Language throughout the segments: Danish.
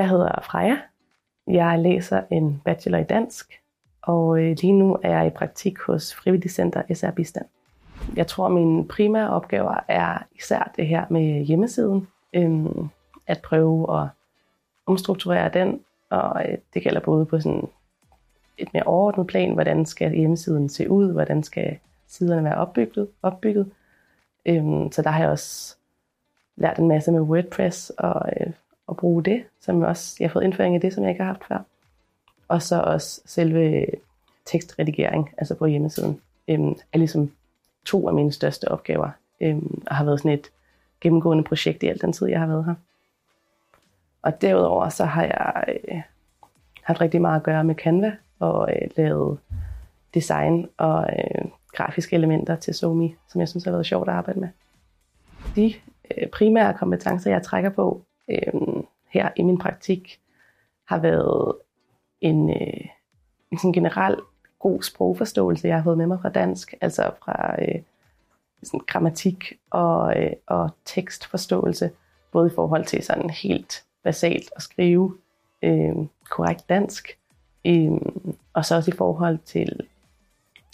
Jeg hedder Freja. Jeg læser en bachelor i dansk, og øh, lige nu er jeg i praktik hos Frivillig Center SR Bistand. Jeg tror, at mine primære opgaver er især det her med hjemmesiden. Øhm, at prøve at omstrukturere den, og øh, det gælder både på sådan et mere overordnet plan, hvordan skal hjemmesiden se ud, hvordan skal siderne være opbygget. opbygget. Øhm, så der har jeg også lært en masse med WordPress og, øh, at bruge det, som jeg også jeg har fået indføring i det, som jeg ikke har haft før. Og så også selve tekstredigering, altså på hjemmesiden, øhm, er ligesom to af mine største opgaver, øhm, og har været sådan et gennemgående projekt i al den tid, jeg har været her. Og derudover så har jeg øh, haft rigtig meget at gøre med Canva, og øh, lavet design og øh, grafiske elementer til Somi, som jeg synes har været sjovt at arbejde med. De øh, primære kompetencer, jeg trækker på øh, her i min praktik, har været en, øh, en sådan generel god sprogforståelse, jeg har fået med mig fra dansk, altså fra øh, sådan grammatik og, øh, og tekstforståelse, både i forhold til sådan helt basalt at skrive øh, korrekt dansk, øh, og så også i forhold til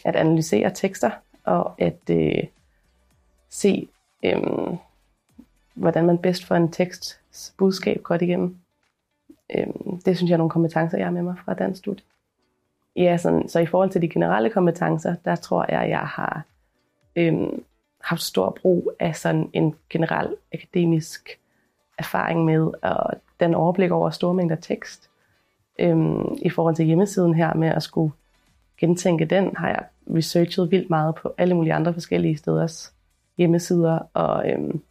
at analysere tekster og at øh, se, øh, hvordan man bedst får en teksts budskab godt igennem. Øh, det synes jeg er nogle kompetencer, jeg har med mig fra dansk studie. Ja, sådan, så i forhold til de generelle kompetencer, der tror jeg, jeg har øhm, haft stor brug af sådan en generel akademisk erfaring med og den overblik over store mængder tekst. Øhm, I forhold til hjemmesiden her med at skulle gentænke den, har jeg researchet vildt meget på alle mulige andre forskellige steders hjemmesider og øhm,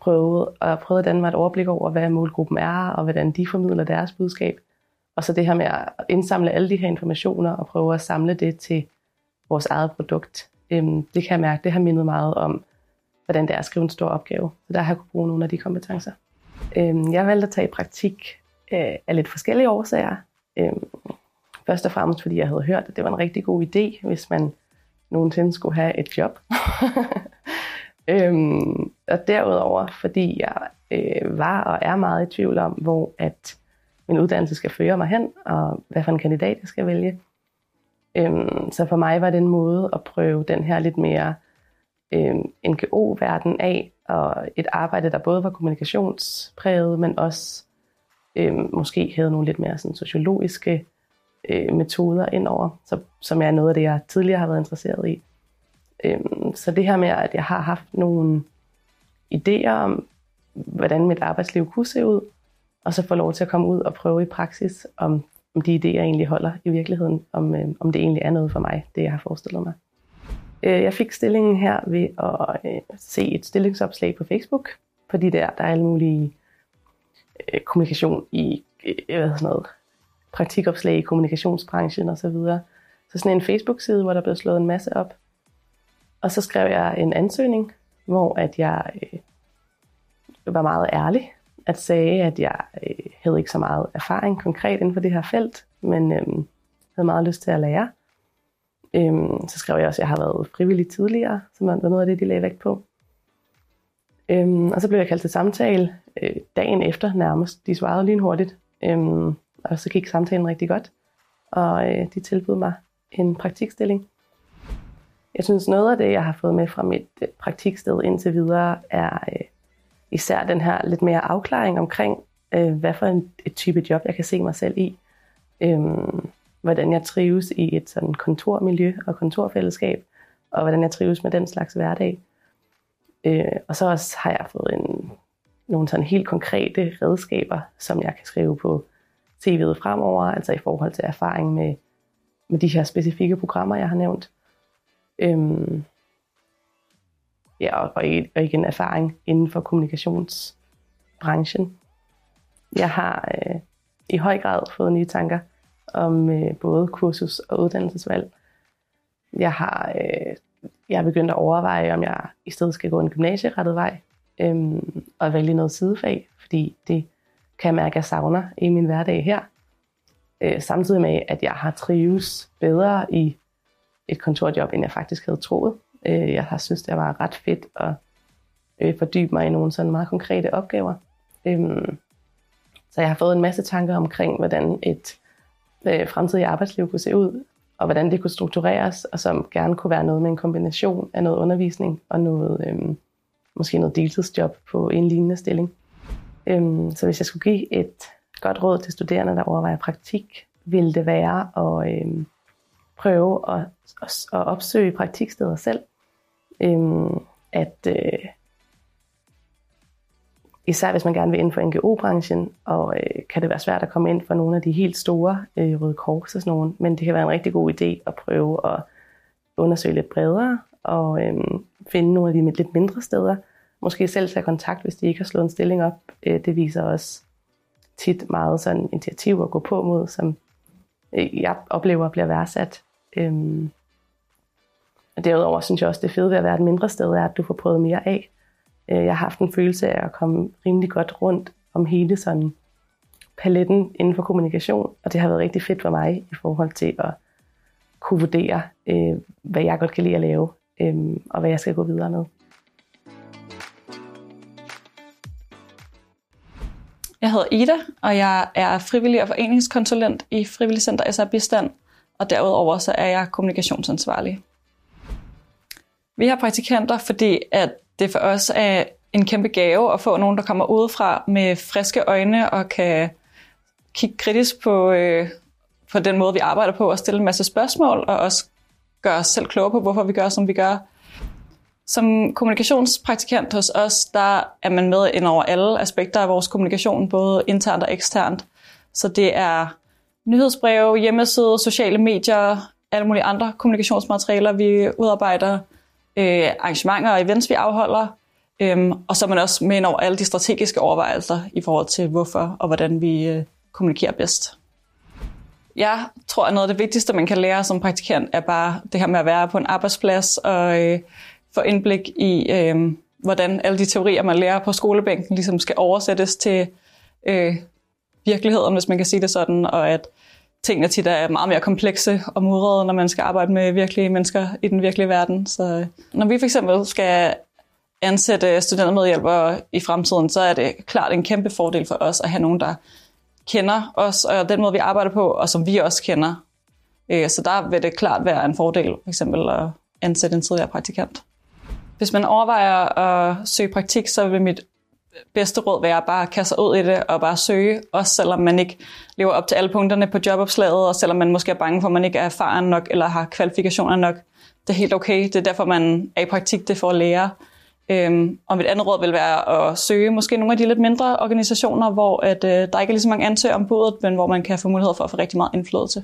prøvet, og prøvet at danne mig et overblik over, hvad målgruppen er og hvordan de formidler deres budskab. Og så det her med at indsamle alle de her informationer og prøve at samle det til vores eget produkt. Øhm, det kan jeg mærke, det har mindet meget om, hvordan det er at skrive en stor opgave. Så der har jeg kunne bruge nogle af de kompetencer. Øhm, jeg valgte at tage i praktik øh, af lidt forskellige årsager. Øhm, først og fremmest fordi jeg havde hørt, at det var en rigtig god idé, hvis man nogensinde skulle have et job. øhm, og derudover fordi jeg øh, var og er meget i tvivl om, hvor at min uddannelse skal føre mig hen, og hvad for en kandidat jeg skal vælge. Øhm, så for mig var det en måde at prøve den her lidt mere øhm, NGO-verden af, og et arbejde, der både var kommunikationspræget, men også øhm, måske havde nogle lidt mere sådan, sociologiske øh, metoder indover, så, som er noget af det, jeg tidligere har været interesseret i. Øh, så det her med, at jeg har haft nogle idéer om, hvordan mit arbejdsliv kunne se ud, og så få lov til at komme ud og prøve i praksis, om, om de idéer egentlig holder i virkeligheden, om, øh, om det egentlig er noget for mig, det jeg har forestillet mig. Øh, jeg fik stillingen her ved at øh, se et stillingsopslag på Facebook, fordi der, der er alle mulige øh, kommunikation i øh, hvad sådan noget, praktikopslag i kommunikationsbranchen osv. Så, videre. så sådan en Facebook-side, hvor der blev slået en masse op. Og så skrev jeg en ansøgning, hvor at jeg øh, var meget ærlig at sige, at jeg øh, havde ikke så meget erfaring konkret inden for det her felt, men øh, havde meget lyst til at lære. Øh, så skrev jeg også, at jeg har været frivillig tidligere, som var noget af det, de lagde vægt på. Øhm, og så blev jeg kaldt til samtale øh, dagen efter nærmest. De svarede lynhurtigt, øhm, og så gik samtalen rigtig godt. Og øh, de tilbød mig en praktikstilling. Jeg synes, noget af det, jeg har fået med fra mit øh, praktiksted indtil videre, er øh, især den her lidt mere afklaring omkring, øh, hvad for en et type job, jeg kan se mig selv i. Øhm, hvordan jeg trives i et sådan kontormiljø og kontorfællesskab, og hvordan jeg trives med den slags hverdag. Øh, og så også har jeg fået en, nogle sådan helt konkrete redskaber, som jeg kan skrive på CV'et fremover, altså i forhold til erfaring med, med de her specifikke programmer, jeg har nævnt. Øhm, ja, og, og, igen erfaring inden for kommunikationsbranchen. Jeg har øh, i høj grad fået nye tanker om øh, både kursus og uddannelsesvalg. Jeg har øh, jeg er begyndt at overveje, om jeg i stedet skal gå en gymnasierettet vej øhm, og vælge noget sidefag, fordi det kan jeg mærke, at jeg savner i min hverdag her. Øh, samtidig med, at jeg har trives bedre i et kontorjob, end jeg faktisk havde troet. Øh, jeg har synes, det var ret fedt at øh, fordybe mig i nogle sådan meget konkrete opgaver. Øh, Så jeg har fået en masse tanker omkring, hvordan et øh, fremtidigt arbejdsliv kunne se ud, og hvordan det kunne struktureres, og som gerne kunne være noget med en kombination af noget undervisning og noget, øh, måske noget deltidsjob på en lignende stilling. Øh, så hvis jeg skulle give et godt råd til studerende, der overvejer praktik, ville det være at Øh, prøve at, at, at opsøge praktiksteder selv. Øhm, at øh, især hvis man gerne vil ind for NGO-branchen, og øh, kan det være svært at komme ind for nogle af de helt store øh, Røde Kors og sådan nogle, men det kan være en rigtig god idé at prøve at undersøge lidt bredere, og øh, finde nogle af de lidt mindre steder. Måske selv tage kontakt, hvis de ikke har slået en stilling op. Øh, det viser også tit meget sådan initiativ at gå på mod, som øh, jeg oplever bliver værdsat. Øhm, og derudover synes jeg også, det fede ved at være et mindre sted er, at du får prøvet mere af. Øh, jeg har haft en følelse af at komme rimelig godt rundt om hele sådan paletten inden for kommunikation, og det har været rigtig fedt for mig i forhold til at kunne vurdere, øh, hvad jeg godt kan lide at lave, øh, og hvad jeg skal gå videre med. Jeg hedder Ida, og jeg er frivillig og foreningskonsulent i Frivillig Center SR Bistand, og derudover så er jeg kommunikationsansvarlig. Vi har praktikanter, fordi at det for os er en kæmpe gave at få nogen, der kommer udefra med friske øjne og kan kigge kritisk på, øh, på den måde, vi arbejder på og stille en masse spørgsmål, og også gøre os selv klogere på, hvorfor vi gør, som vi gør. Som kommunikationspraktikant hos os, der er man med ind over alle aspekter af vores kommunikation, både internt og eksternt. Så det er nyhedsbreve, hjemmeside, sociale medier, alle mulige andre kommunikationsmaterialer, vi udarbejder, øh, arrangementer og events, vi afholder. øh, og så er man også med over alle de strategiske overvejelser i forhold til, hvorfor og hvordan vi øh, kommunikerer bedst. Jeg tror, at noget af det vigtigste, man kan lære som praktikant, er bare det her med at være på en arbejdsplads og øh, få indblik i, øh, hvordan alle de teorier, man lærer på skolebænken, ligesom skal oversættes til øh, virkeligheden, hvis man kan sige det sådan, og at tingene tit er meget mere komplekse og mudrede, når man skal arbejde med virkelige mennesker i den virkelige verden. Så øh, når vi for eksempel skal ansætte studentermedhjælpere i fremtiden, så er det klart en kæmpe fordel for os at have nogen, der kender os og den måde, vi arbejder på, og som vi også kender. Øh, så der vil det klart være en fordel for eksempel at ansætte en tidligere praktikant. Hvis man overvejer at søge praktik, så vil mit bedste råd være at bare kaste sig ud i det og bare søge, også selvom man ikke lever op til alle punkterne på jobopslaget, og selvom man måske er bange for, at man ikke er erfaren nok eller har kvalifikationer nok. Det er helt okay. Det er derfor, man er i praktik, det for at lære. Øhm, og mit andet råd vil være at søge måske nogle af de lidt mindre organisationer, hvor at, øh, der ikke er lige så mange ansøgere om budet, men hvor man kan få mulighed for at få rigtig meget indflydelse.